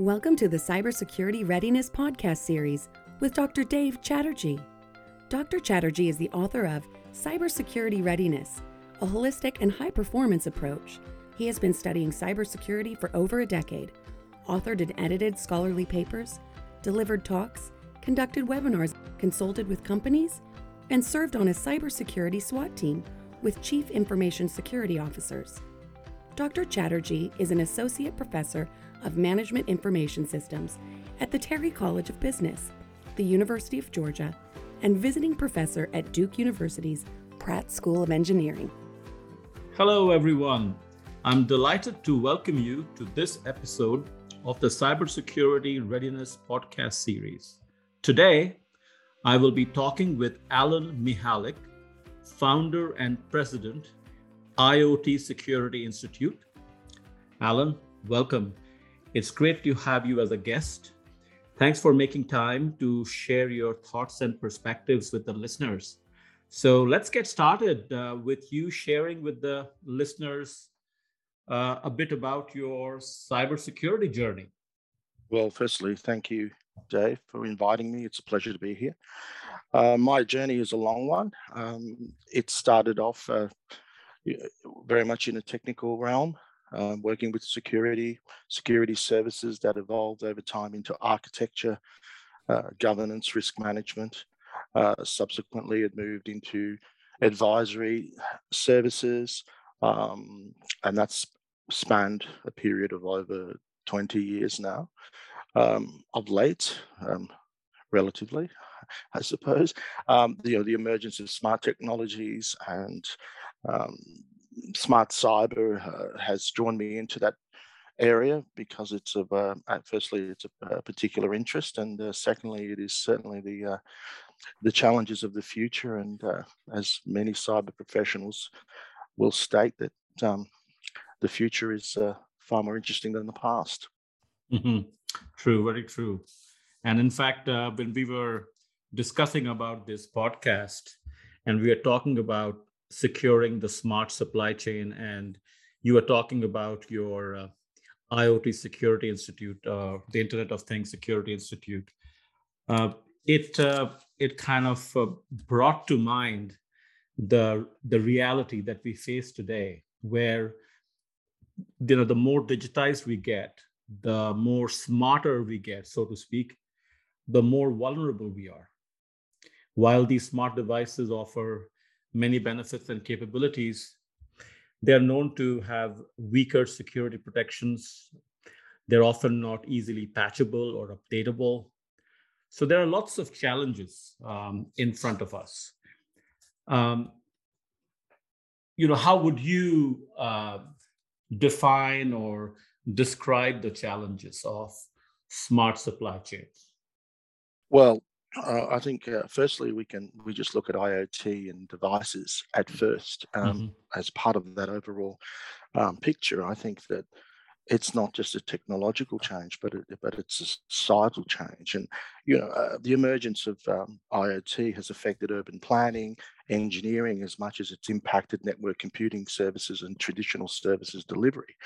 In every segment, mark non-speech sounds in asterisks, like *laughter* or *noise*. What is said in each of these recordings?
Welcome to the Cybersecurity Readiness Podcast Series with Dr. Dave Chatterjee. Dr. Chatterjee is the author of Cybersecurity Readiness, a holistic and high performance approach. He has been studying cybersecurity for over a decade, authored and edited scholarly papers, delivered talks, conducted webinars, consulted with companies, and served on a cybersecurity SWAT team with Chief Information Security Officers. Dr. Chatterjee is an associate professor of Management Information Systems at the Terry College of Business, the University of Georgia, and visiting professor at Duke University's Pratt School of Engineering. Hello, everyone. I'm delighted to welcome you to this episode of the Cybersecurity Readiness Podcast Series. Today, I will be talking with Alan Mihalic, founder and president, IoT Security Institute. Alan, welcome. It's great to have you as a guest. Thanks for making time to share your thoughts and perspectives with the listeners. So let's get started uh, with you sharing with the listeners uh, a bit about your cybersecurity journey. Well, firstly, thank you, Dave, for inviting me. It's a pleasure to be here. Uh, my journey is a long one. Um, it started off uh, very much in a technical realm um, working with security, security services that evolved over time into architecture, uh, governance, risk management. Uh, subsequently, it moved into advisory services, um, and that's spanned a period of over 20 years now. Um, of late, um, relatively, I suppose, um, you know, the emergence of smart technologies and um, smart cyber uh, has drawn me into that area because it's of uh, firstly it's a, a, particular interest and uh, secondly it is certainly the uh, the challenges of the future and uh, as many cyber professionals will state that um, the future is uh, far more interesting than the past mm-hmm. true very true and in fact when we were discussing about this podcast and we are talking about securing the smart supply chain. And you were talking about your uh, IoT Security Institute, uh, the Internet of Things Security Institute. Uh, it uh, it kind of uh, brought to mind the the reality that we face today, where you know the more digitized we get, the more smarter we get, so to speak, the more vulnerable we are. While these smart devices offer many benefits and capabilities. They're known to have weaker security protections. They're often not easily patchable or updatable. So there are lots of challenges um, in front of us. Um, you know, how would you uh, define or describe the challenges of smart supply chains? Well, uh, I think uh, firstly we can we just look at IoT and devices at first um, mm-hmm. as part of that overall um, picture. I think that it's not just a technological change, but it, but it's a societal change. And you know uh, the emergence of um, IoT has affected urban planning, engineering as much as it's impacted network computing services and traditional services delivery.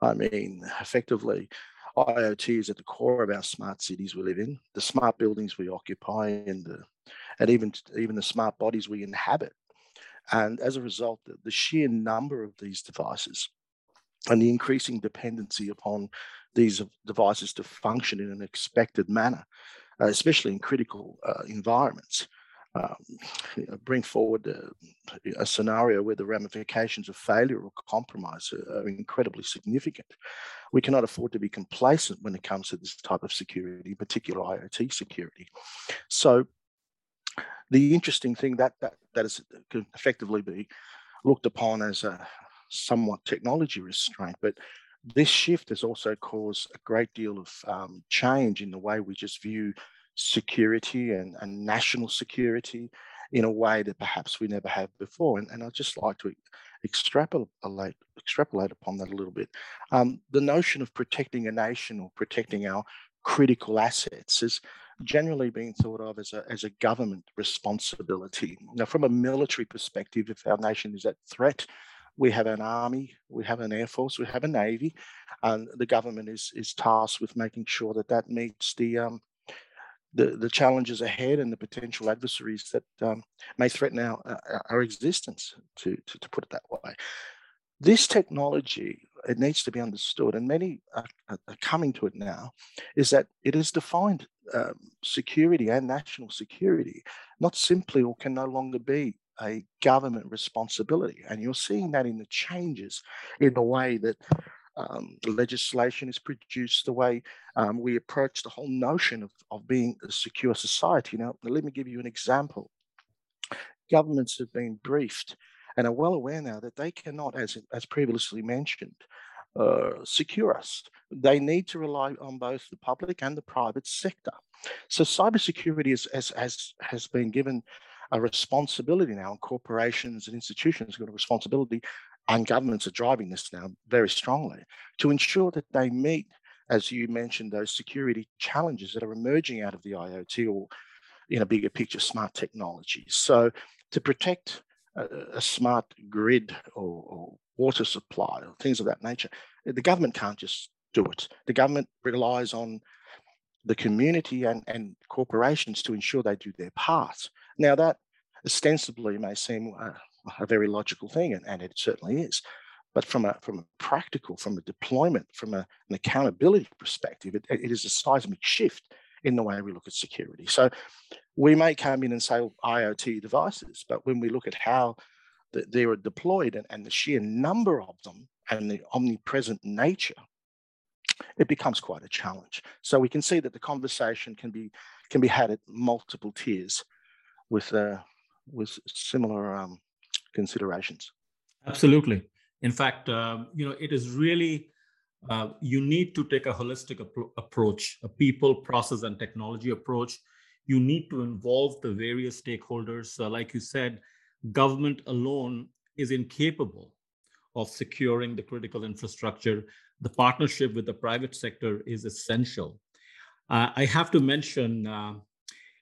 I mean, effectively, IoT is at the core of our smart cities we live in, the smart buildings we occupy, and the, and even even the smart bodies we inhabit. And as a result, the, sheer number of these devices and the increasing dependency upon these devices to function in an expected manner, uh, especially in critical uh, environments, um, bring forward a, a, scenario where the ramifications of failure or compromise are, are, incredibly significant. We cannot afford to be complacent when it comes to this type of security, in particular IoT security. So, the interesting thing that that that is could effectively be looked upon as a somewhat technology restraint, but this shift has also caused a great deal of um, change in the way we just view security and, and national security in a way that perhaps we never have before. And, and I'd just like to extrapolate, extrapolate upon that a little bit. Um, the notion of protecting a nation or protecting our critical assets is generally being thought of as a, as a government responsibility. Now, from a military perspective, if our nation is at threat, we have an army, we have an air force, we have a navy, and the government is is tasked with making sure that that meets the um, the, the challenges ahead and the potential adversaries that um, may threaten our, our existence, to, to, to, put it that way. This technology, it needs to be understood, and many are, are coming to it now, is that it has defined um, security and national security, not simply or can no longer be a government responsibility. And you're seeing that in the changes in the way that um, legislation is produced, the way um, we approach the whole notion of, of being a secure society. Now, let me give you an example. Governments have been briefed and are well aware now that they cannot, as, as previously mentioned, uh, secure us. They need to rely on both the public and the private sector. So cybersecurity is, has, has, has been given a responsibility now, and corporations and institutions have got a responsibility and governments are driving this now very strongly to ensure that they meet, as you mentioned, those security challenges that are emerging out of the IoT or in a bigger picture, smart technologies. So to protect a, a smart grid or, or water supply or things of that nature, the government can't just do it. The government relies on the community and, and corporations to ensure they do their part. Now that ostensibly may seem uh, a very logical thing, and, and it certainly is. But from a from a practical, from a deployment, from a, an accountability perspective, it, it is a seismic shift in the way we look at security. So we may come in and say well, IoT devices, but when we look at how the, they are deployed and, and the sheer number of them and the omnipresent nature, it becomes quite a challenge. So we can see that the conversation can be can be had at multiple tiers with uh, with similar um, considerations. Absolutely. In fact, uh, you know, it is really uh, you need to take a holistic ap- approach, a people, process, and technology approach. You need to involve the various stakeholders. Uh, like you said, government alone is incapable of securing the critical infrastructure. The partnership with the private sector is essential. Uh, I have to mention, uh,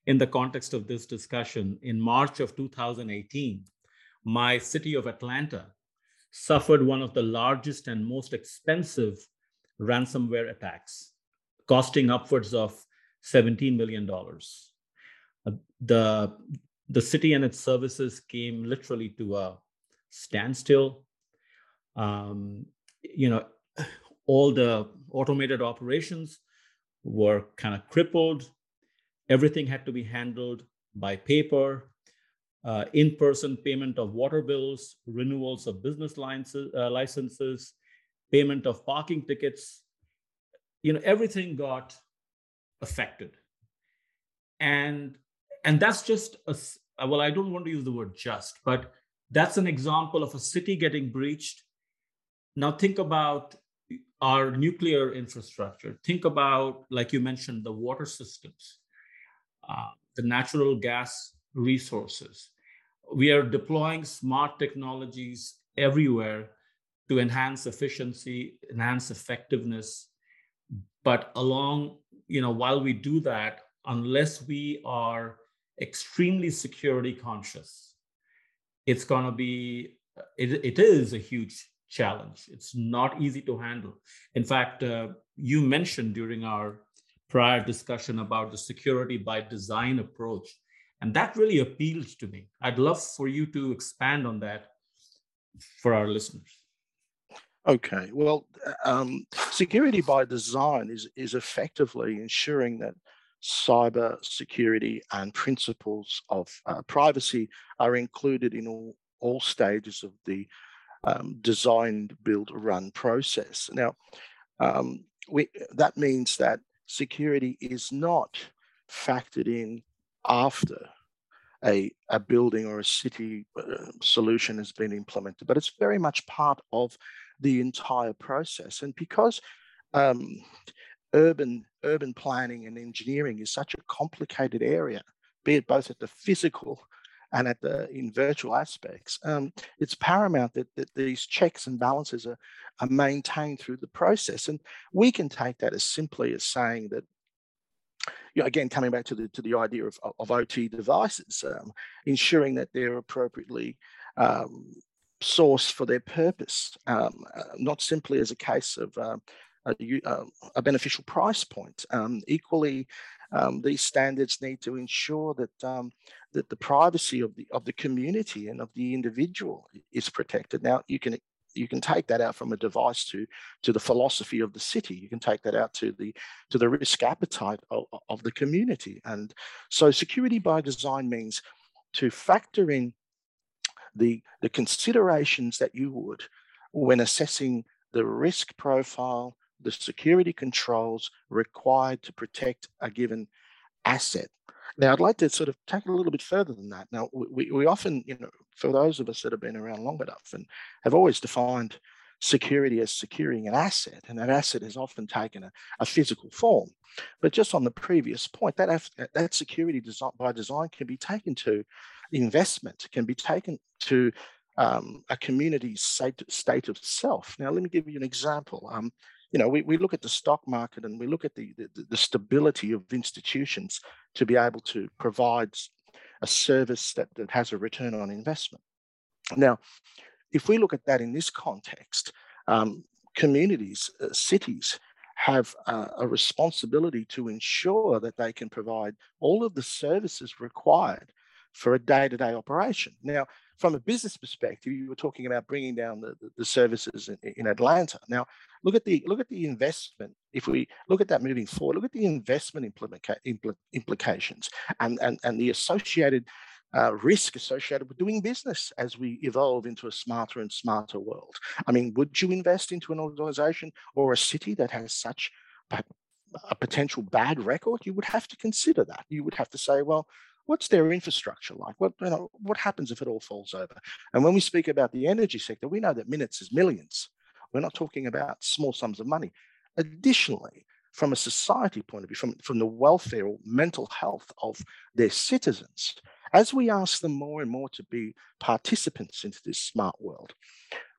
in the context of this discussion, in March of 2018, my city of Atlanta suffered one of the largest and most expensive ransomware attacks, costing upwards of $17 million. Uh, the, the city and its services came literally to a standstill. Um, you know, all the automated operations were kind of crippled. Everything had to be handled by paper uh, in-person payment of water bills, renewals of business licenses, uh, licenses, payment of parking tickets. You know, everything got affected, and and that's just a well. I don't want to use the word just, but that's an example of a city getting breached. Now think about our nuclear infrastructure. Think about, like you mentioned, the water systems, uh, the natural gas resources. We are deploying smart technologies everywhere to enhance efficiency, enhance effectiveness. But along, you know, while we do that, unless we are extremely security conscious, it's going to be, it, it is a huge challenge. It's not easy to handle. In fact, uh, you mentioned during our prior discussion about the security by design approach and that really appealed to me. I'd love for you to expand on that for our listeners. Okay, well, um, security by design is, is effectively ensuring that cyber security and principles of uh, privacy are included in all, all stages of the um, design, build, run process. Now, um, we, that means that security is not factored in after a, a building or a city uh, solution has been implemented, but it's very much part of the entire process. And because um, urban urban planning and engineering is such a complicated area, be it both at the physical and at the in virtual aspects, um, it's paramount that, that these checks and balances are, are maintained through the process. And we can take that as simply as saying that you know, again, coming back to the to the idea of, of OT devices, um, ensuring that they're appropriately um, sourced for their purpose, um, uh, not simply as a case of um, a, uh, a beneficial price point. Um, equally, um, these standards need to ensure that um, that the privacy of the of the community and of the individual is protected. Now, you can you can take that out from a device to to the philosophy of the city. You can take that out to the to the risk appetite of, of the community. And so security by design means to factor in the the considerations that you would when assessing the risk profile the security controls required to protect a given asset. Now, I'd like to sort of take it a little bit further than that. Now, we, we often, you know, for those of us that have been around long enough and have always defined security as securing an asset, and that asset has often taken a, a physical form. But just on the previous point, that, that security design, by design can be taken to investment, can be taken to um, a community's state, state of self. Now, let me give you an example. Um, you know, we, we look at the stock market and we look at the, the, the stability of institutions to be able to provide a service that, that has a return on investment. Now, if we look at that in this context, um, communities, uh, cities have uh, a responsibility to ensure that they can provide all of the services required for a day-to-day operation. Now, from a business perspective, you were talking about bringing down the, the, services in, in, Atlanta. Now, look at the look at the investment. If we look at that moving forward, look at the investment implica- impl- implications and, and, and the associated uh, risk associated with doing business as we evolve into a smarter and smarter world. I mean, would you invest into an organization or a city that has such a potential bad record? You would have to consider that. You would have to say, well, what's their infrastructure like? What you know, what happens if it all falls over? And when we speak about the energy sector, we know that minutes is millions. We're not talking about small sums of money. Additionally, from a society point of view, from, from the welfare or mental health of their citizens, as we ask them more and more to be participants into this smart world,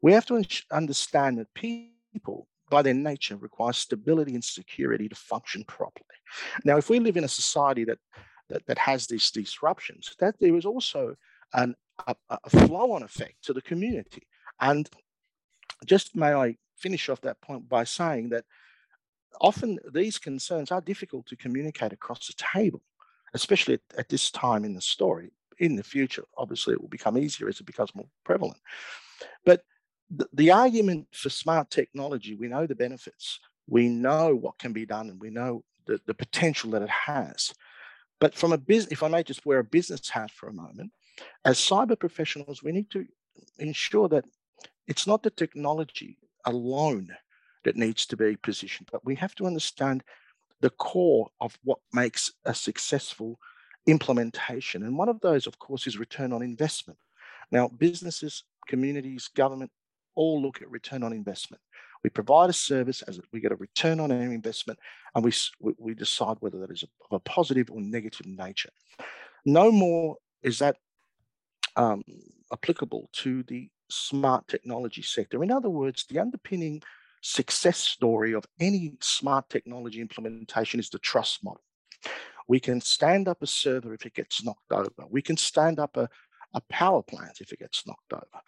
we have to understand that people, by their nature, require stability and security to function properly. Now, if we live in a society that that, that has these disruptions, that there is also an, a, a flow on effect to the community. And just may I finish off that point by saying that often these concerns are difficult to communicate across the table, especially at, at, this time in the story. In the future, obviously, it will become easier as it becomes more prevalent. But the, the argument for smart technology, we know the benefits, we know what can be done, and we know the, the potential that it has. But from a business, if I may just wear a business hat for a moment, as cyber professionals, we need to ensure that it's not the technology alone that needs to be positioned, but we have to understand the core of what makes a successful implementation. And one of those, of course, is return on investment. Now, businesses, communities, government all look at return on investment. We provide a service as we get a return on our investment, and we, we decide whether that is of a positive or negative nature. No more is that um, applicable to the smart technology sector. In other words, the underpinning success story of any smart technology implementation is the trust model. We can stand up a server if it gets knocked over. We can stand up a, a power plant if it gets knocked over.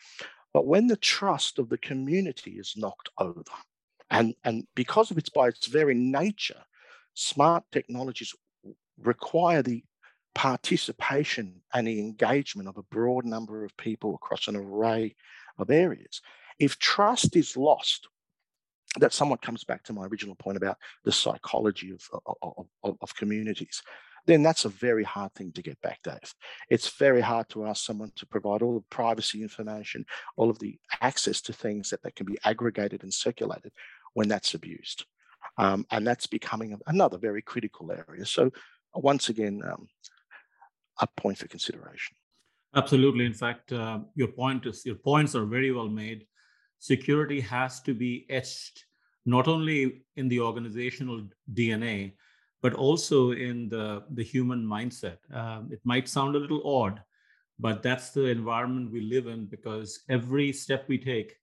But when the trust of the community is knocked over, and, and because of its by its very nature, smart technologies require the participation and the engagement of a broad number of people across an array of areas. If trust is lost, that somewhat comes back to my original point about the psychology of, of, of, of communities then that's a very hard thing to get back, Dave. It's very hard to ask someone to provide all the privacy information, all of the access to things that, that can be aggregated and circulated when that's abused. Um, and that's becoming another very critical area. So once again, um, a point for consideration. Absolutely. In fact, uh, your point is your points are very well made. Security has to be etched not only in the organizational DNA, but also in the, the human mindset. Um, it might sound a little odd, but that's the environment we live in because every step we take,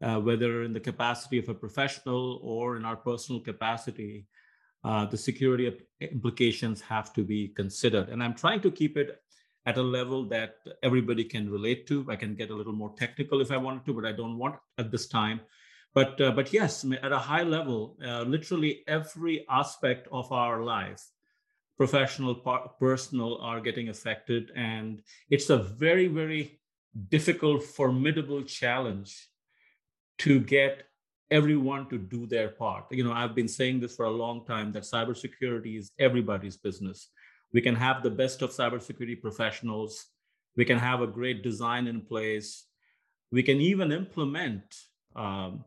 uh, whether in the capacity of a professional or in our personal capacity, uh, the security implications have to be considered. And I'm trying to keep it at a level that everybody can relate to. I can get a little more technical if I wanted to, but I don't want at this time. But uh, but yes at a high level uh, literally every aspect of our life professional personal are getting affected. And it's a very very difficult formidable challenge to get everyone to do their part. You know i've been saying this for a long time that cybersecurity is everybody's business. We can have the best of cybersecurity professionals. We can have a great design in place. We can even implement um,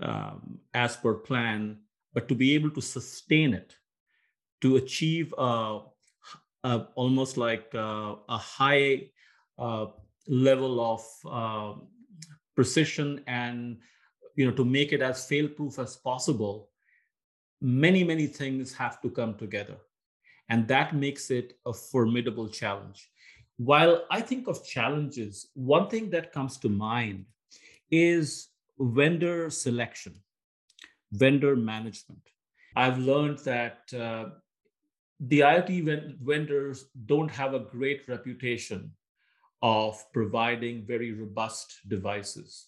um, as per plan, but to be able to sustain it, to achieve almost like a, high uh, level of uh, precision and you know to make it as fail-proof as possible, many many things have to come together, and that makes it a formidable challenge. While I think of challenges, one thing that comes to mind is vendor selection, vendor management. I've learned that uh, the IoT vendors don't have a great reputation of providing very robust devices.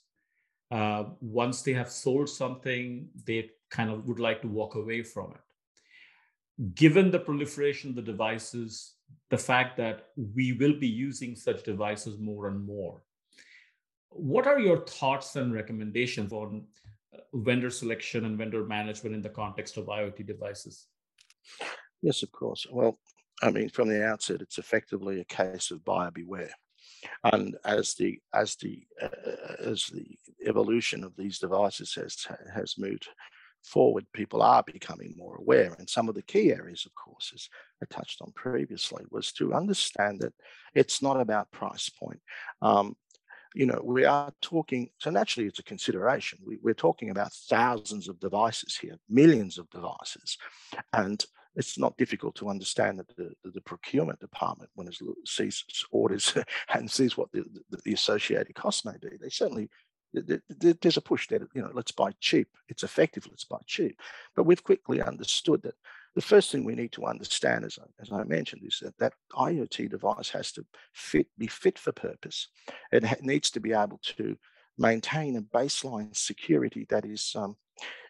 Uh, once they have sold something, they kind of would like to walk away from it. Given the proliferation of the devices, the fact that we will be using such devices more and more, what are your thoughts and recommendations on uh, vendor selection and vendor management in the context of IoT devices? Yes, of course. Well, I mean, from the outset, it's effectively a case of buyer beware. And as the as the uh, as the evolution of these devices has has moved forward, people are becoming more aware. And some of the key areas, of course, as I touched on previously, was to understand that it's not about price point. Um, you know, we are talking, so naturally it's a consideration. We, we're talking about thousands of devices here, millions of devices. And it's not difficult to understand that the, the, the procurement department, when it sees orders *laughs* and sees what the, the, the associated costs may be, they certainly there's a push that You know, let's buy cheap. It's effective. Let's buy cheap. But we've quickly understood that the first thing we need to understand, as I, as I mentioned, is that that IoT device has to fit, be fit for purpose. It needs to be able to maintain a baseline security that is um,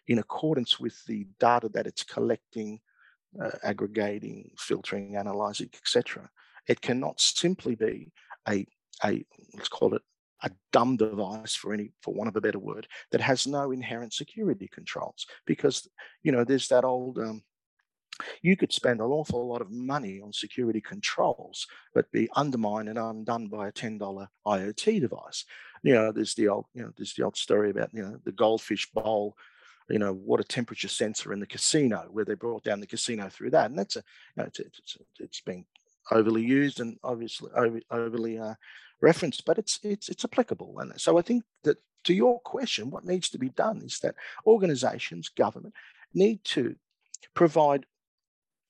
in accordance with the data that it's collecting, uh, aggregating, filtering, analyzing, etc. It cannot simply be a, a let's call it a dumb device for any for want of a better word that has no inherent security controls because you know there's that old um, you could spend an awful lot of money on security controls, but be undermined and undone by a $10 IoT device. You know, there's the old, you know, there's the old story about, you know, the goldfish bowl, you know, water temperature sensor in the casino, where they brought down the casino through that. And that's a, you know, it's, it's, it's been overly used and obviously over, overly uh, referenced, but it's, it's, it's applicable. And so I think that to your question, what needs to be done is that organizations, government need to provide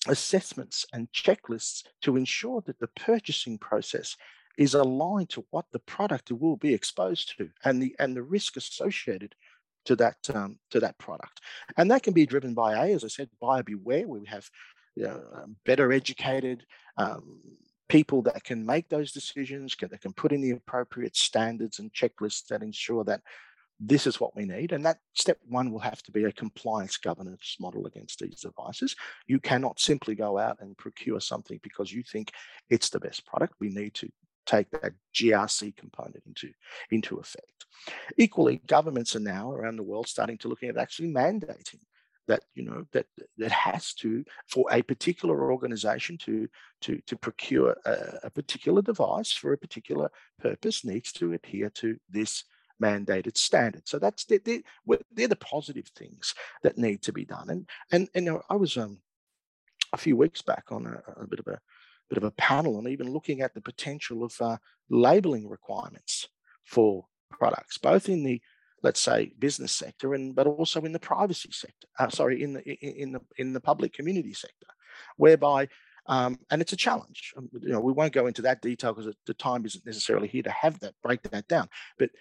assessments and checklists to ensure that the purchasing process is aligned to what the product will be exposed to and the and the risk associated to that um, to that product. And that can be driven by a as i said buyer beware where we have you know, um, better educated um, people that can make those decisions that can put in the appropriate standards and checklists that ensure that this is what we need. And that step one will have to be a compliance governance model against these devices. You cannot simply go out and procure something because you think it's the best product. We need to take that GRC component into, into effect. Equally, governments are now around the world starting to looking at actually mandating that you know that that has to for a particular organization to to to procure a, a particular device for a particular purpose needs to adhere to this mandated standard. So that's they're, they're, the positive things that need to be done. And and and you know, I was um a few weeks back on a, a, bit of a bit of a panel and even looking at the potential of uh, labeling requirements for products, both in the let's say business sector and but also in the privacy sector. Uh, sorry, in the in the in the public community sector, whereby um, and it's a challenge. Um, you know, we won't go into that detail because the time isn't necessarily here to have that break that down. But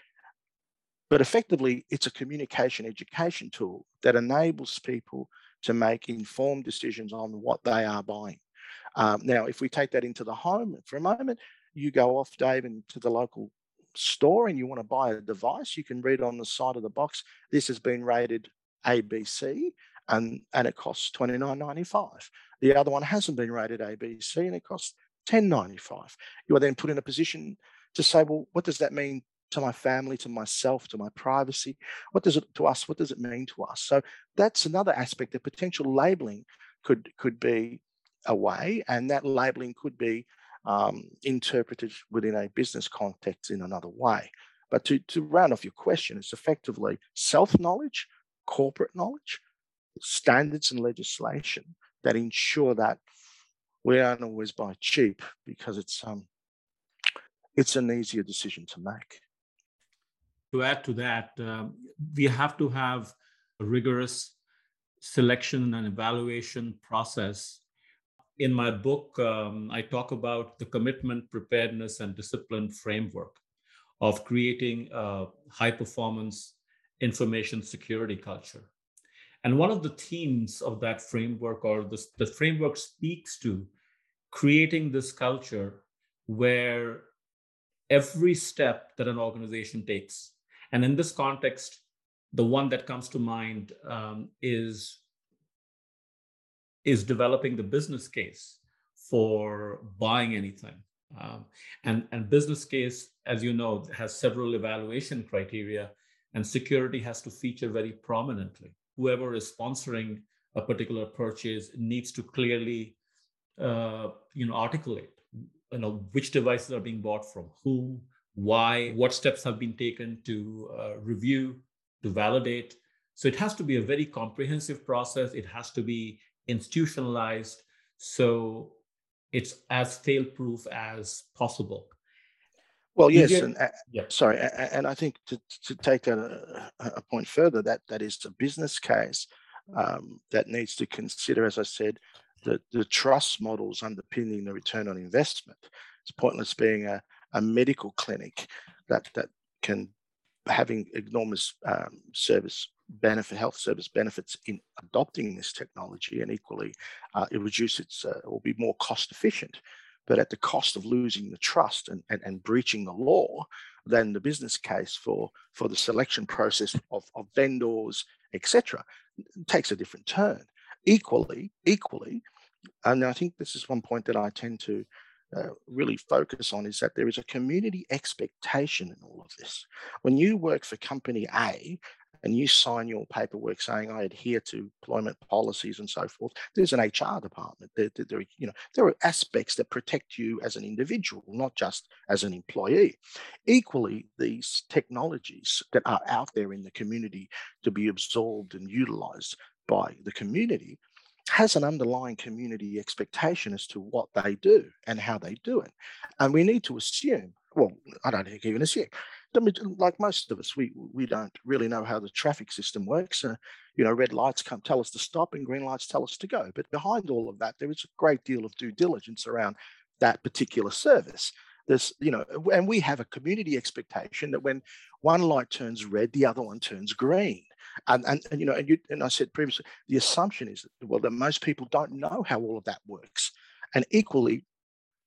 but effectively, it's a communication education tool that enables people to make informed decisions on what they are buying. Um, now, if we take that into the home for a moment, you go off, Dave, into the local store and you want to buy a device, you can read on the side of the box, this has been rated ABC and, and it costs $29.95. The other one hasn't been rated ABC and it costs $10.95. You are then put in a position to say, well, what does that mean to my family, to myself, to my privacy? What does it to us? What does it mean to us? So that's another aspect of potential labeling could could be a way, and that labeling could be um, interpreted within a business context in another way. But to, to round off your question, it's effectively self knowledge, corporate knowledge, standards and legislation that ensure that we don't always buy cheap because it's um, it's an easier decision to make. To add to that, um, we have to have a rigorous selection and evaluation process in my book, um, I talk about the commitment, preparedness, and discipline framework of creating a high performance information security culture. And one of the themes of that framework, or the, the framework speaks to creating this culture where every step that an organization takes, and in this context, the one that comes to mind um, is is developing the business case for buying anything. Um, and, and business case, as you know, has several evaluation criteria, and security has to feature very prominently. Whoever is sponsoring a particular purchase needs to clearly, uh, you know, articulate, you know, which devices are being bought from whom, why, what steps have been taken to uh, review, to validate. So it has to be a very comprehensive process. It has to be institutionalized so it's as fail proof as possible well yes and uh, yeah. sorry and i think to, to take that a, a, point further that that is a business case um, that needs to consider as i said the, the trust models underpinning the return on investment it's pointless being a, a medical clinic that that can having enormous um, service benefit health service benefits in adopting this technology and equally uh, it reduce its uh, will be more cost efficient. But at the cost of losing the trust and, and, and breaching the law then the business case for for the selection process of, of vendors etc takes a different turn. Equally equally and i think this is one point that i tend to uh, really focus on is that there is a community expectation in all of this. When you work for company A and you sign your paperwork saying I adhere to employment policies and so forth, there's an HR department. There, there, there, you know, there are aspects that protect you as an individual, not just as an employee. Equally, these technologies that are out there in the community to be absorbed and utilized by the community has an underlying community expectation as to what they do and how they do it. And we need to assume, well, I don't even assume, like most of us, we we don't really know how the traffic system works. Uh, you know, red lights come tell us to stop, and green lights tell us to go. But behind all of that, there is a great deal of due diligence around that particular service. There's, you know, and we have a community expectation that when one light turns red, the other one turns green. And and, and you know, and you and I said previously, the assumption is that well, that most people don't know how all of that works. And equally,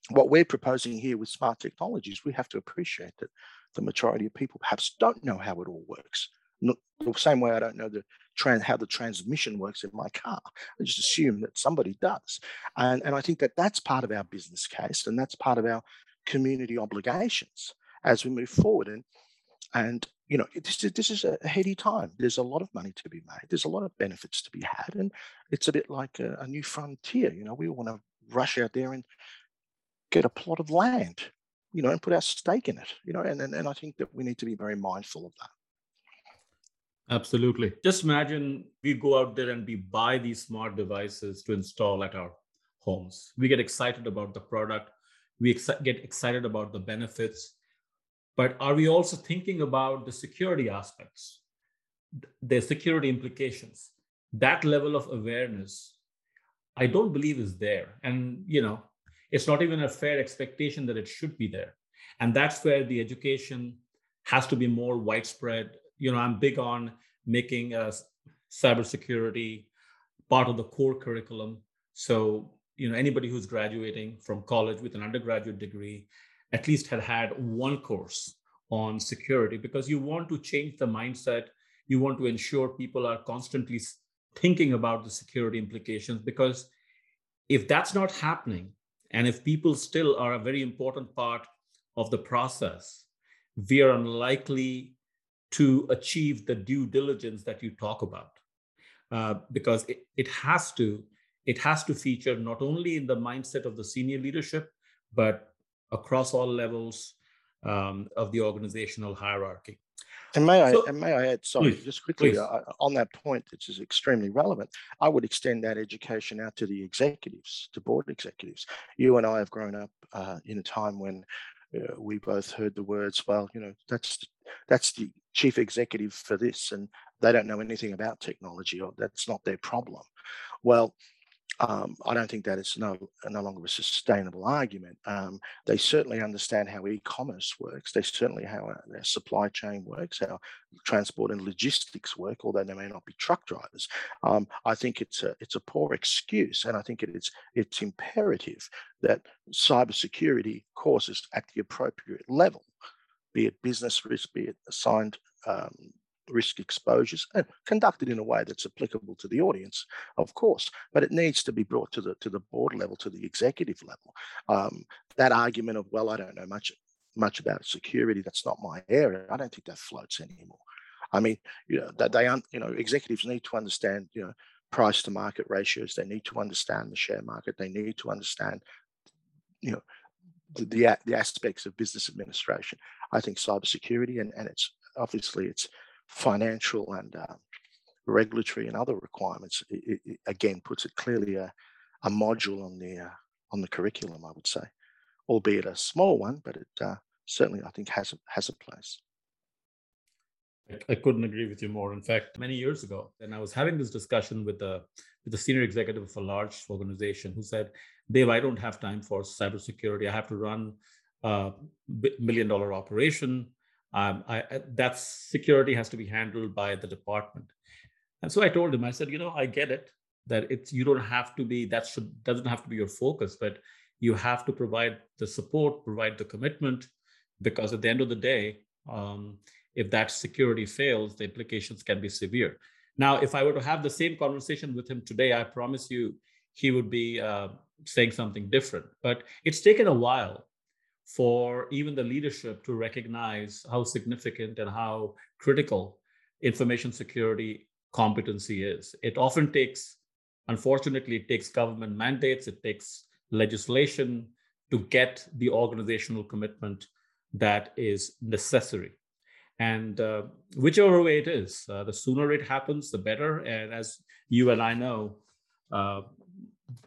what we're proposing here with smart technologies, we have to appreciate that the majority of people perhaps don't know how it all works. Not the same way I don't know the trans, how the transmission works in my car. I just assume that somebody does. And, and I think that that's part of our business case and that's part of our community obligations as we move forward. And, and you know, this is, this is a heady time. There's a lot of money to be made. There's a lot of benefits to be had. And it's a bit like a, a new frontier. You know, we want to rush out there and get a plot of land you know, and put our stake in it, you know, and, and, and I think that we need to be very mindful of that. Absolutely. Just imagine we go out there and we buy these smart devices to install at our homes. We get excited about the product, we ex- get excited about the benefits, but are we also thinking about the security aspects, the security implications? That level of awareness, I don't believe is there. And, you know, it's not even a fair expectation that it should be there and that's where the education has to be more widespread you know i'm big on making uh, cybersecurity part of the core curriculum so you know anybody who's graduating from college with an undergraduate degree at least had had one course on security because you want to change the mindset. You want to ensure people are constantly thinking about the security implications because if that's not happening, and if people still are a very important part of the process, we are unlikely to achieve the due diligence that you talk about. Uh, because it, it has to it has to feature not only in the mindset of the senior leadership, but across all levels um, of the organizational hierarchy. And may I, and may I add, sorry, please, just quickly uh, on that point, which is extremely relevant. I would extend that education out to the executives, to board executives. You and I have grown up uh, in a time when uh, we both heard the words, "Well, you know, that's that's the chief executive for this, and they don't know anything about technology, or that's not their problem." Well, um, I don't think that is no no longer a sustainable argument. Um, they certainly understand how e-commerce works. They certainly how their supply chain works, how transport and logistics work, although they may not be truck drivers. Um, I think it's a it's a poor excuse, and I think it is it's imperative that cybersecurity courses at the appropriate level, be it business risk, be it assigned um, risk exposures and conducted in a way that's applicable to the audience, of course, but it needs to be brought to the to the board level, to the executive level. Um, that argument of, well, I don't know much much about security, that's not my area. I don't think that floats anymore. I mean, you know, that they, aren't. you know, executives need to understand, you know, price to market ratios. They need to understand the share market. They need to understand, you know, the, the, the aspects of business administration. I think cybersecurity and, and it's obviously it's financial and uh, regulatory and other requirements, it, it, again puts it clearly a, a module on the uh, on the curriculum. I would say, albeit a small one, but it uh, certainly I think has a, has a place. I couldn't agree with you more. In fact, many years ago, and I was having this discussion with the with the senior executive of a large organization who said, "Dave, I don't have time for cybersecurity. I have to run a million dollar operation um, I, that security has to be handled by the department. And so I told him, I said, you know, I get it that it's you don't have to be that should doesn't have to be your focus, but you have to provide the support, provide the commitment, because at the end of the day, um, if that security fails, the implications can be severe. Now, if I were to have the same conversation with him today, I promise you he would be uh, saying something different. But it's taken a while for even the leadership to recognize how significant and how critical information security competency is. It often takes, unfortunately, it takes government mandates, it takes legislation to get the organizational commitment that is necessary. And uh, whichever way it is, uh, the sooner it happens, the better. And as you and I know, uh,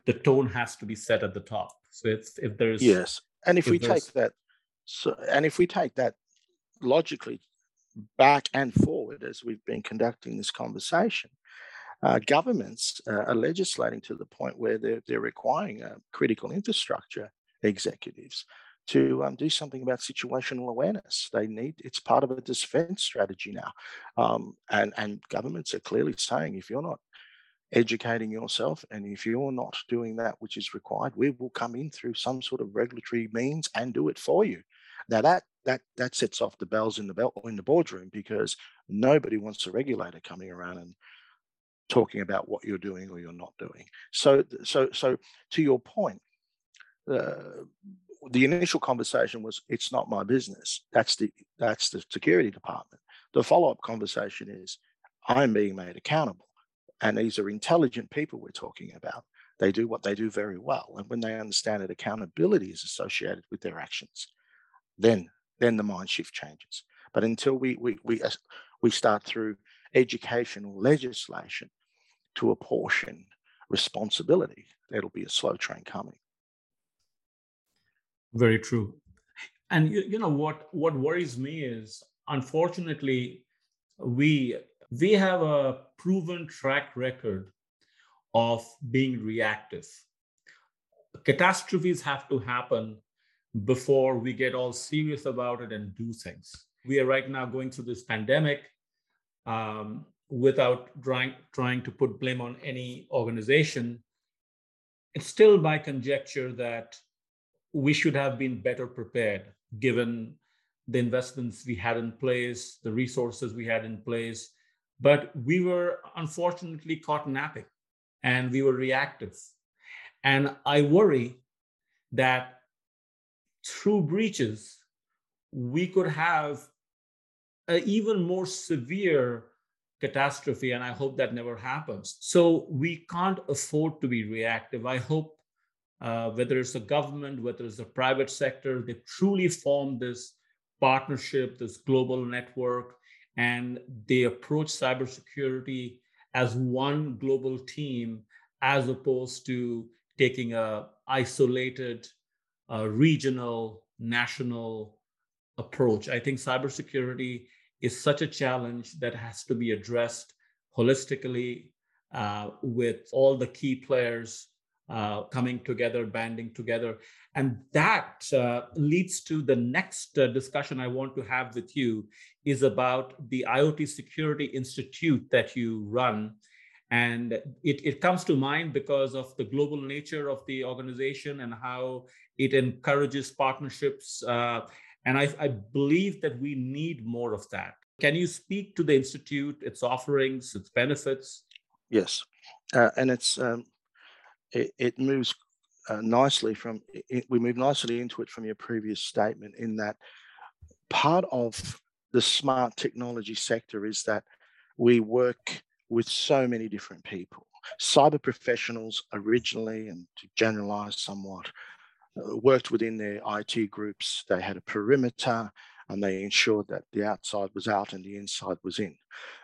the tone has to be set at the top. So it's, if there's yes, and if we take that, so and if we take that logically back and forward as we've been conducting this conversation, uh, governments uh, are legislating to the point where they're, they're requiring uh, critical infrastructure executives to um, do something about situational awareness. They need it's part of a defense strategy now, um, and and governments are clearly saying if you're not educating yourself. And if you're not doing that which is required, we will come in through some sort of regulatory means and do it for you. Now that that that sets off the bells in the bell in the boardroom because nobody wants a regulator coming around and talking about what you're doing or you're not doing. So so so to your point, uh, the initial conversation was it's not my business. That's the that's the security department. The follow up conversation is I'm being made accountable. And these are intelligent people we're talking about. They do what they do very well. And when they understand that accountability is associated with their actions, then then the mind shift changes. But until we we we, uh, we start through educational legislation to apportion responsibility, that'll be a slow train coming. Very true. And you, you know what what worries me is unfortunately we we have a proven track record of being reactive. Catastrophes have to happen before we get all serious about it and do things. We are right now going through this pandemic um, without trying, trying to put blame on any organization. It's still by conjecture that we should have been better prepared given the investments we had in place, the resources we had in place, but we were unfortunately caught napping and we were reactive. And I worry that through breaches, we could have an even more severe catastrophe. And I hope that never happens. So we can't afford to be reactive. I hope uh, whether it's a government, whether it's a private sector, they truly form this partnership, this global network, and they approach cybersecurity as one global team as opposed to taking a isolated uh, regional national approach. I think cybersecurity is such a challenge that has to be addressed holistically uh, with all the key players uh, coming together, banding together. And that uh, leads to the next uh, discussion I want to have with you is about the IoT Security Institute that you run. And it, it comes to mind because of the global nature of the organization and how it encourages partnerships. Uh, and I, I believe that we need more of that. Can you speak to the Institute, its offerings, its benefits? Yes. Uh, and it's um, it, it moves uh, nicely from it, we move nicely into it from your previous statement in that part of the smart technology sector is that we work with so many different people. Cyber professionals originally and to generalize somewhat uh, worked within their IT groups. They had a perimeter and they ensured that the outside was out and the inside was in.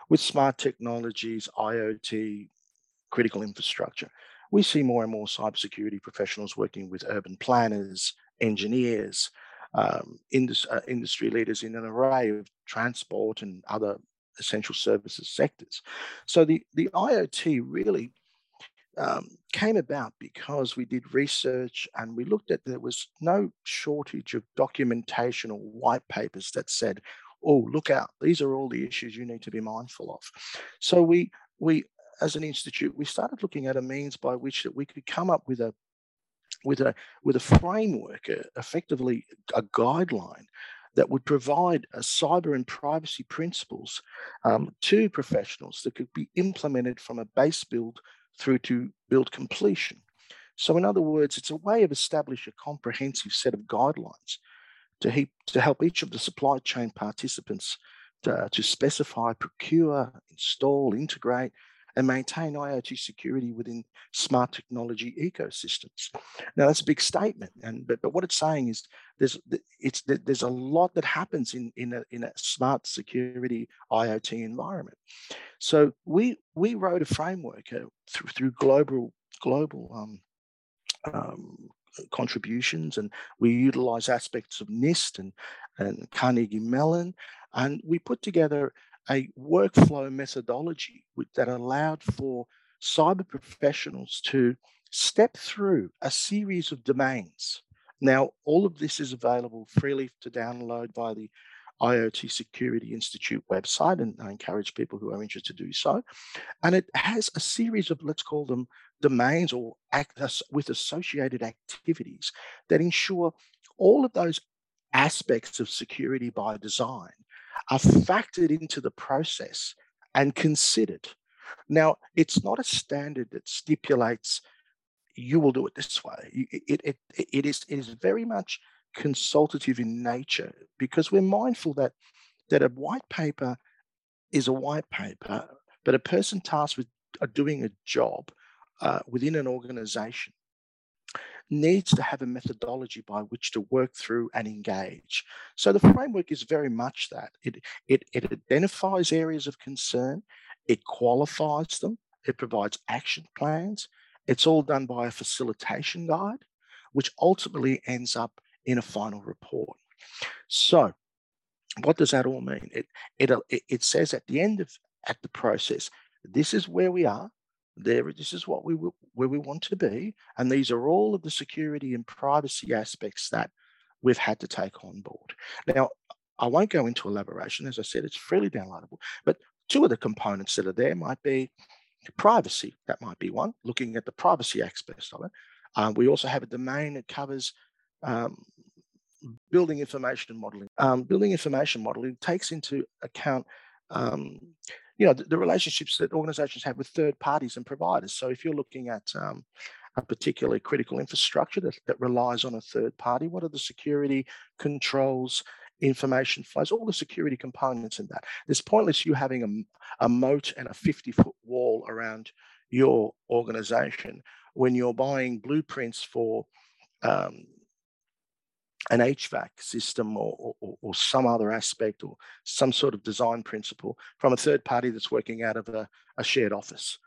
With smart technologies IoT critical infrastructure we see more and more cybersecurity professionals working with urban planners, engineers, um, indus- uh, industry leaders in an array of transport and other essential services sectors. So the, the IoT really um, came about because we did research and we looked at there was no shortage of documentation or white papers that said, oh, look out, these are all the issues you need to be mindful of. So we we as an institute, we started looking at a means by which that we could come up with a with a with a framework, uh, effectively a guideline that would provide a cyber and privacy principles um, to professionals that could be implemented from a base build through to build completion. So, in other words, it's a way of establishing a comprehensive set of guidelines to, he, to help each of the supply chain participants to, to specify, procure, install, integrate, and maintain IoT security within smart technology ecosystems. Now that's a big statement, and but, but what it's saying is there's it's there's a lot that happens in in a, in a smart security IoT environment. So we we wrote a framework uh, through through global global um, um, contributions and we utilize aspects of NIST and, and Carnegie Mellon and we put together a workflow methodology that allowed for cyber professionals to step through a series of domains. Now, all of this is available freely to download by the IoT Security Institute website, and I encourage people who are interested to do so. And it has a series of, let's call them domains or with associated activities that ensure all of those aspects of security by design are factored into the process and considered. Now, it's not a standard that stipulates you will do it this way. It, it, it, is, it is very much consultative in nature because we're mindful that, that a white paper is a white paper, but a person tasked with uh, doing a job uh, within an organization needs to have a methodology by which to work through and engage. So the framework is very much that. It, it, it identifies areas of concern, it qualifies them, it provides action plans. It's all done by a facilitation guide, which ultimately ends up in a final report. So what does that all mean? It, it, it says at the end of at the process, this is where we are there this is what we where we want to be and these are all of the security and privacy aspects that we've had to take on board now i won't go into elaboration as i said it's freely downloadable but two of the components that are there might be privacy that might be one looking at the privacy aspects of it um, we also have a domain that covers um, building information modeling. Um, building information modeling takes into account um, you know the, the, relationships that organizations have with third parties and providers. So if you're looking at um, a particularly critical infrastructure that, that relies on a third party what are the security controls information flows all the security components in that? It's pointless you having a, a moat and a 50 foot wall around your organization when you're buying blueprints for um, an HVAC system or, or, or, some other aspect or some sort of design principle from a third party that's working out of a, a shared office.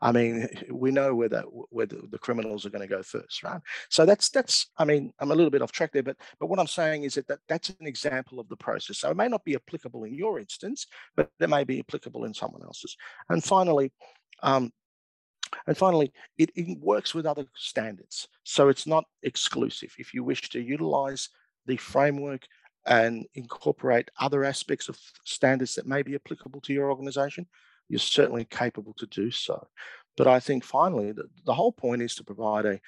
I mean, *laughs* we know where the where the, criminals are going to go first, right? So that's that's. I mean, I'm a little bit off track there, but but what I'm saying is that, that that's an example of the process. So it may not be applicable in your instance, but it may be applicable in someone else's. And finally, um, and finally, it, it, works with other standards. So it's not exclusive. If you wish to utilize the framework and incorporate other aspects of standards that may be applicable to your organization, you're certainly capable to do so. But I think finally, the, the whole point is to provide a,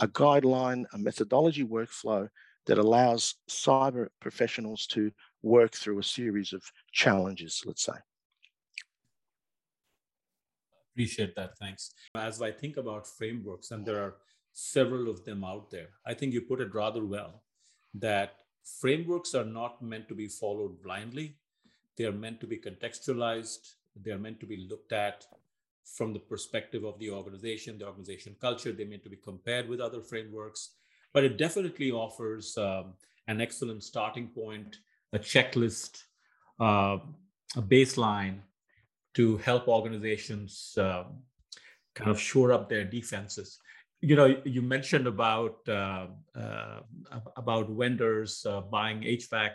a guideline, a methodology workflow that allows cyber professionals to work through a series of challenges, let's say. Appreciate that. Thanks. As I think about frameworks, and there are several of them out there, I think you put it rather well that frameworks are not meant to be followed blindly. They are meant to be contextualized, they are meant to be looked at from the perspective of the organization, the organization culture. They're meant to be compared with other frameworks, but it definitely offers um, an excellent starting point, a checklist, uh, a baseline to help organizations uh, kind of shore up their defenses. You know, you mentioned about uh, uh, about vendors uh, buying HVAC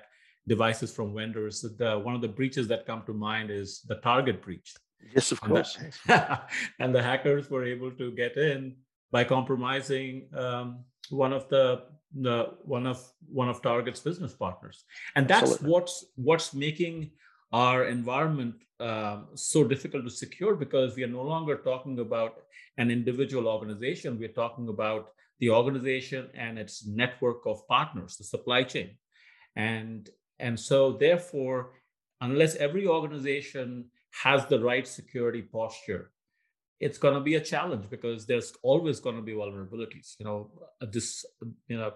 devices from vendors. The, one of the breaches that come to mind is the Target breach. Yes, of course. And the, *laughs* and the hackers were able to get in by compromising um, one of the, the one of one of Target's business partners, and that's Absolutely. what's what's making our environment uh, so difficult to secure because we are no longer talking about an individual organization. We're talking about the organization and its network of partners, the supply chain. And, and so, therefore, unless every organization has the right security posture, it's going to be a challenge because there's always going to be vulnerabilities. You know, this, you know,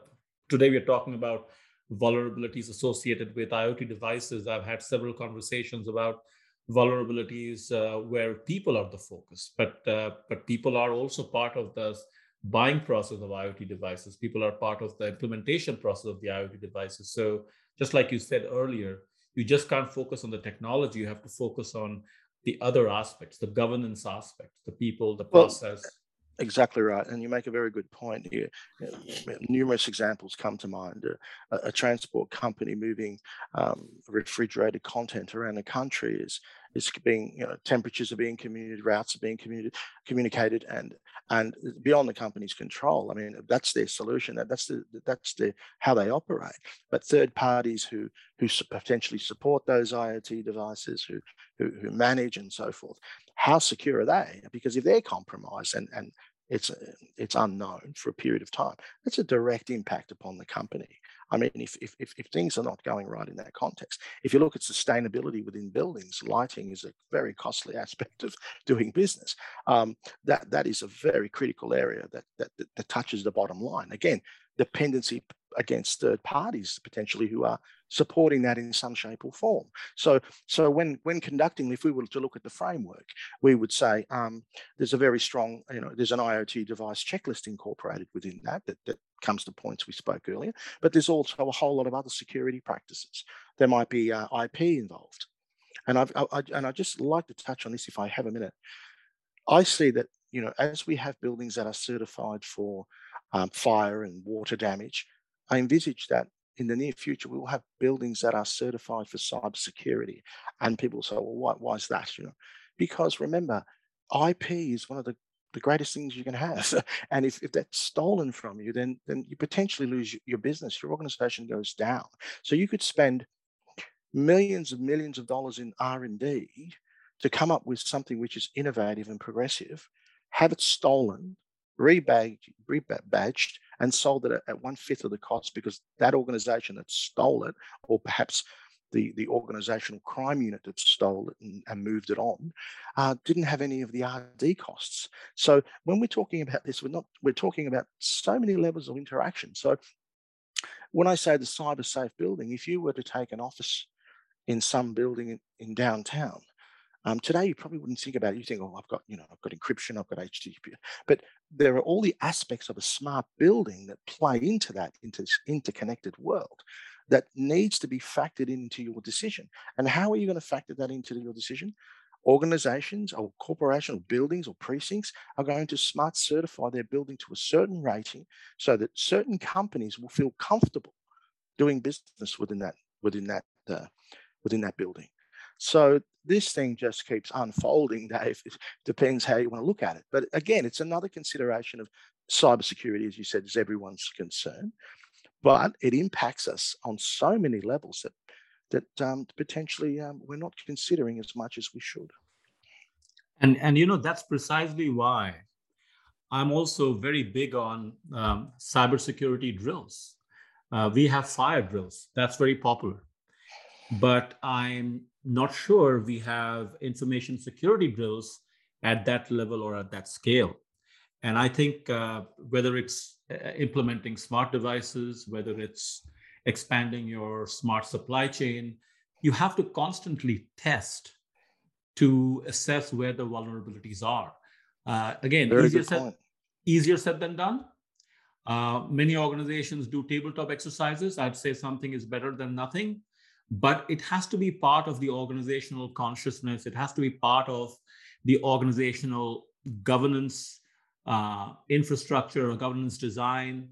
today we're talking about vulnerabilities associated with IoT devices. I've had several conversations about vulnerabilities uh, where people are the focus, but uh, but people are also part of the buying process of IoT devices. People are part of the implementation process of the IoT devices. So just like you said earlier, you just can't focus on the technology. You have to focus on the other aspects, the governance aspects, the people, the process. Well, Exactly right, and you make a very good point here. Numerous examples come to mind. A, a transport company moving um, refrigerated content around the country is is being you know temperatures are being communicated, routes are being communicated, communicated, and and beyond the company's control. I mean, that's their solution. That, that's the that's the how they operate. But third parties who who potentially support those IoT devices, who who, who manage and so forth, how secure are they? Because if they're compromised and and it's it's unknown for a period of time. That's a direct impact upon the company. I mean, if, if, if, things are not going right in that context, if you look at sustainability within buildings, lighting is a very costly *laughs* aspect of doing business. Um, that that is a very critical area that that, that touches the bottom line. Again, dependency against third parties potentially who are supporting that in some shape or form. So, so when when conducting, if we were to look at the framework, we would say um, there's a very strong, you know, there's an IoT device checklist incorporated within that, that that comes to points we spoke earlier. But there's also a whole lot of other security practices. There might be uh, IP involved, and I've, I, and I just like to touch on this if I have a minute. I see that you know as we have buildings that are certified for um, fire and water damage, I envisage that in the near future, we will have buildings that are certified for cybersecurity. And people say, well, why, why is that? You know, because remember, IP is one of the, the greatest things you can have. *laughs* and if, if that's stolen from you, then, then you potentially lose your business. Your organization goes down. So you could spend millions and millions of dollars in R&D to come up with something which is innovative and progressive, have it stolen, rebadged, rebadged and sold it at, one fifth of the cost because that organization that stole it, or perhaps the, the organizational crime unit that stole it and, and moved it on, uh, didn't have any of the RD costs. So when we're talking about this, we're not we're talking about so many levels of interaction. So when I say the cyber safe building, if you were to take an office in some building in, in downtown, um, today you probably wouldn't think about it. You think, oh, I've got, you know, I've got encryption, I've got HTTP, but there are all the aspects of a smart building that play into that this interconnected world that needs to be factored into your decision. And how are you going to factor that into your decision? Organizations or corporations or buildings or precincts are going to smart certify their building to a certain rating so that certain companies will feel comfortable doing business within that within that uh, within that building. So this thing just keeps unfolding, Dave. It depends how you want to look at it. But again, it's another consideration of cybersecurity, as you said, is everyone's concern but it impacts us on so many levels that that um, potentially um, we're not considering as much as we should. And and you know that's precisely why I'm also very big on um, cybersecurity drills. Uh, we have fire drills. That's very popular, but I'm not sure we have information security drills at that level or at that scale. And I think uh, whether it's uh, implementing smart devices, whether it's expanding your smart supply chain, you have to constantly test to assess where the vulnerabilities are. Uh, again, easier said, easier said than done. Uh, many organizations do tabletop exercises. I'd say something is better than nothing, but it has to be part of the organizational consciousness. It has to be part of the organizational governance uh, infrastructure or governance design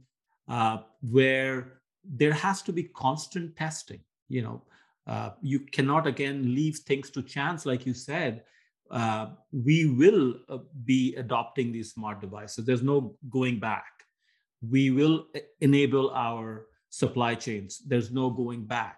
uh, where there has to be constant testing you know. Uh, you cannot again leave things to chance like you said. Uh, we will uh, be adopting these smart devices. There's no going back. We will enable our supply chains. There's no going back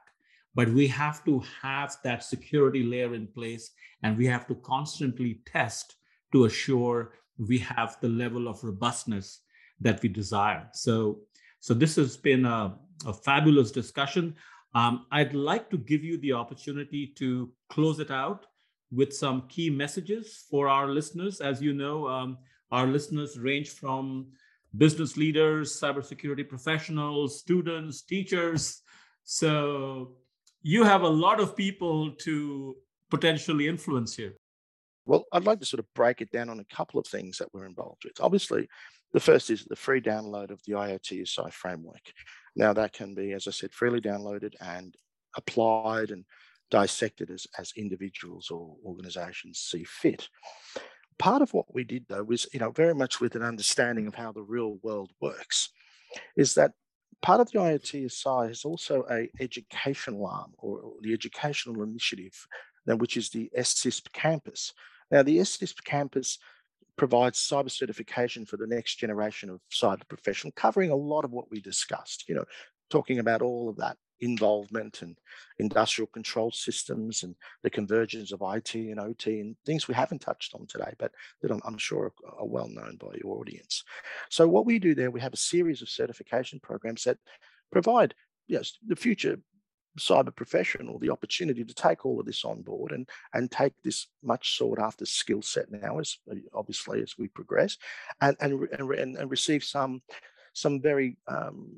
but we have to have that security layer in place and we have to constantly test to assure we have the level of robustness that we desire. So, so this has been a, a fabulous discussion. Um, I'd like to give you the opportunity to close it out with some key messages for our listeners. As you know, um, our listeners range from business leaders, cybersecurity professionals, students, teachers. So you have a lot of people to potentially influence here. Well, I'd like to sort of break it down on a couple of things that we're involved with. Obviously, the first is the free download of the IoTSI framework. Now, that can be, as I said, freely downloaded and applied and dissected as, as individuals or organizations see fit. Part of what we did, though, was, you know, very much with an understanding of how the real world works, is that part of the IoT SI is also a educational arm or the educational initiative, which is the SCISP campus. Now, the SCISP campus provides cyber certification for the next generation of cyber professional, covering a lot of what we discussed, you know, talking about all of that involvement and industrial control systems and the convergence of IT and OT and things we haven't touched on today, but that I'm, I'm sure are, are, well known by your audience. So what we do there, we have a series of certification programs that provide yes, the future cyber professional the opportunity to take all of this on board and and take this much sought after skill set now as obviously as we progress and and and, and receive some some very um,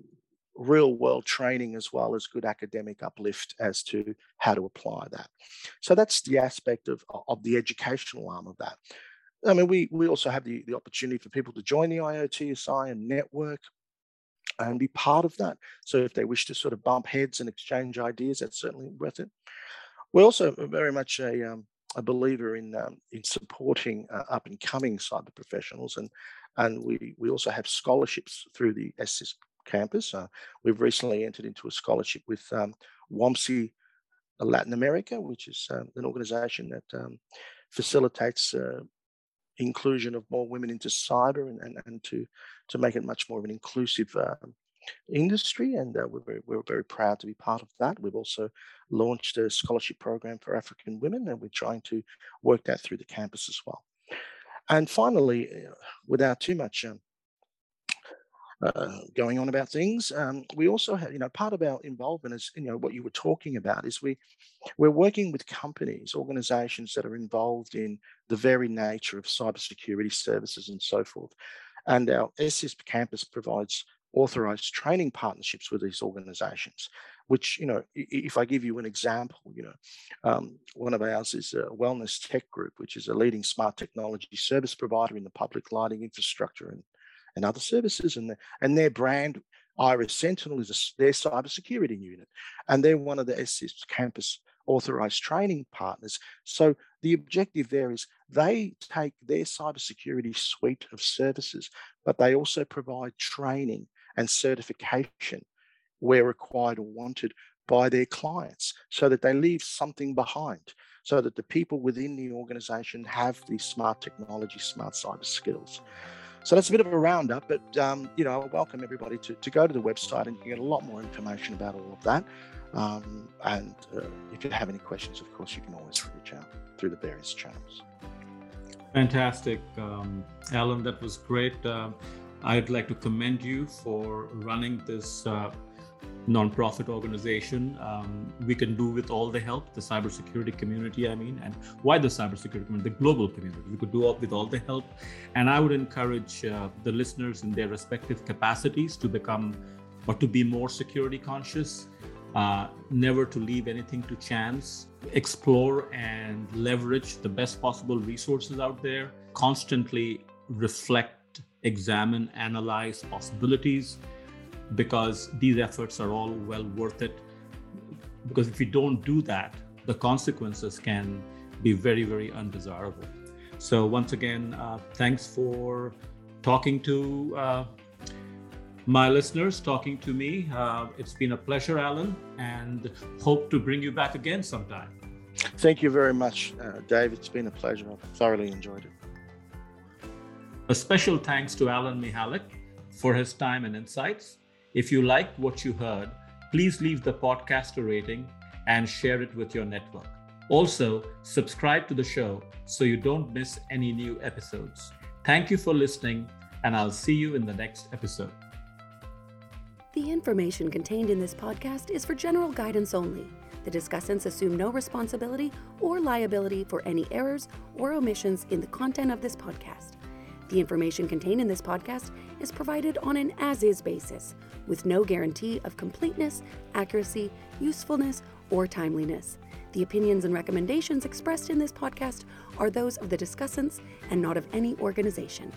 real world training as well as good academic uplift as to how to apply that so that's the aspect of of the educational arm of that I mean, we, we also have the, the opportunity for people to join the IoTSI and network and be part of that. So if they wish to sort of bump heads and exchange ideas, that's certainly worth it. We're also very much a, um, a believer in um, in supporting uh, up and coming cyber professionals, and and we we also have scholarships through the SCISP campus. Uh, we've recently entered into a scholarship with um, WOMC Latin America, which is uh, an organization that um, facilitates uh, inclusion of more women into cyber and, and, and to, to make it much more of an inclusive uh, industry. And uh, we're, very, we're very proud to be part of that. We've also launched a scholarship program for African women, and we're trying to work that through the campus as well. And finally, uh, without too much um, uh, going on about things. Um, we also have, you know, part of our involvement is, you know, what you were talking about is we, we're working with companies, organizations that are involved in the very nature of cybersecurity services and so forth. And our SCISP campus provides authorized training partnerships with these organizations which you know if i give you an example you know um, one of ours is a wellness tech group which is a leading smart technology service provider in the public lighting infrastructure and, and other services and, and their brand iris sentinel is a, their cybersecurity unit and they're one of the SCISP campus authorized training partners. So the objective there is they take their cybersecurity suite of services but they also provide training and certification where required or wanted by their clients so that they leave something behind so that the people within the organization have these smart technology smart cyber skills so that's a bit of a roundup but um, you know i welcome everybody to, to go to the website and you get a lot more information about all of that. Um, and uh, if you have any questions of course you can always reach out through the various channels. Fantastic. Um, alan that was great. Uh, I'd like to commend you for running this uh, nonprofit organization. Um, we can do with all the help, the cybersecurity community, I mean, and why the cybersecurity community, the global community. We could do with all the help. And I would encourage uh, the listeners in their respective capacities to become or to be more security conscious, uh, never to leave anything to chance, explore and leverage the best possible resources out there, constantly reflect examine, analyze possibilities, because these efforts are all well worth it. Because if you don't do that, the consequences can be very, very undesirable. So, once again, uh, thanks for talking to uh, my listeners, talking to me. Uh, it's been a pleasure, Alan, and hope to bring you back again sometime. Thank you very much, uh, Dave. It's been a pleasure. I've thoroughly enjoyed it. A special thanks to Alan Mihalic for his time and insights. If you liked what you heard, please leave the podcast a rating and share it with your network. Also, subscribe to the show so you don't miss any new episodes. Thank you for listening, and I'll see you in the next episode. The information contained in this podcast is for general guidance only. The discussants assume no responsibility or liability for any errors or omissions in the content of this podcast. The information contained in this podcast is provided on an as is basis, with no guarantee of completeness, accuracy, usefulness, or timeliness. The opinions and recommendations expressed in this podcast are those of the discussants and not of any organization.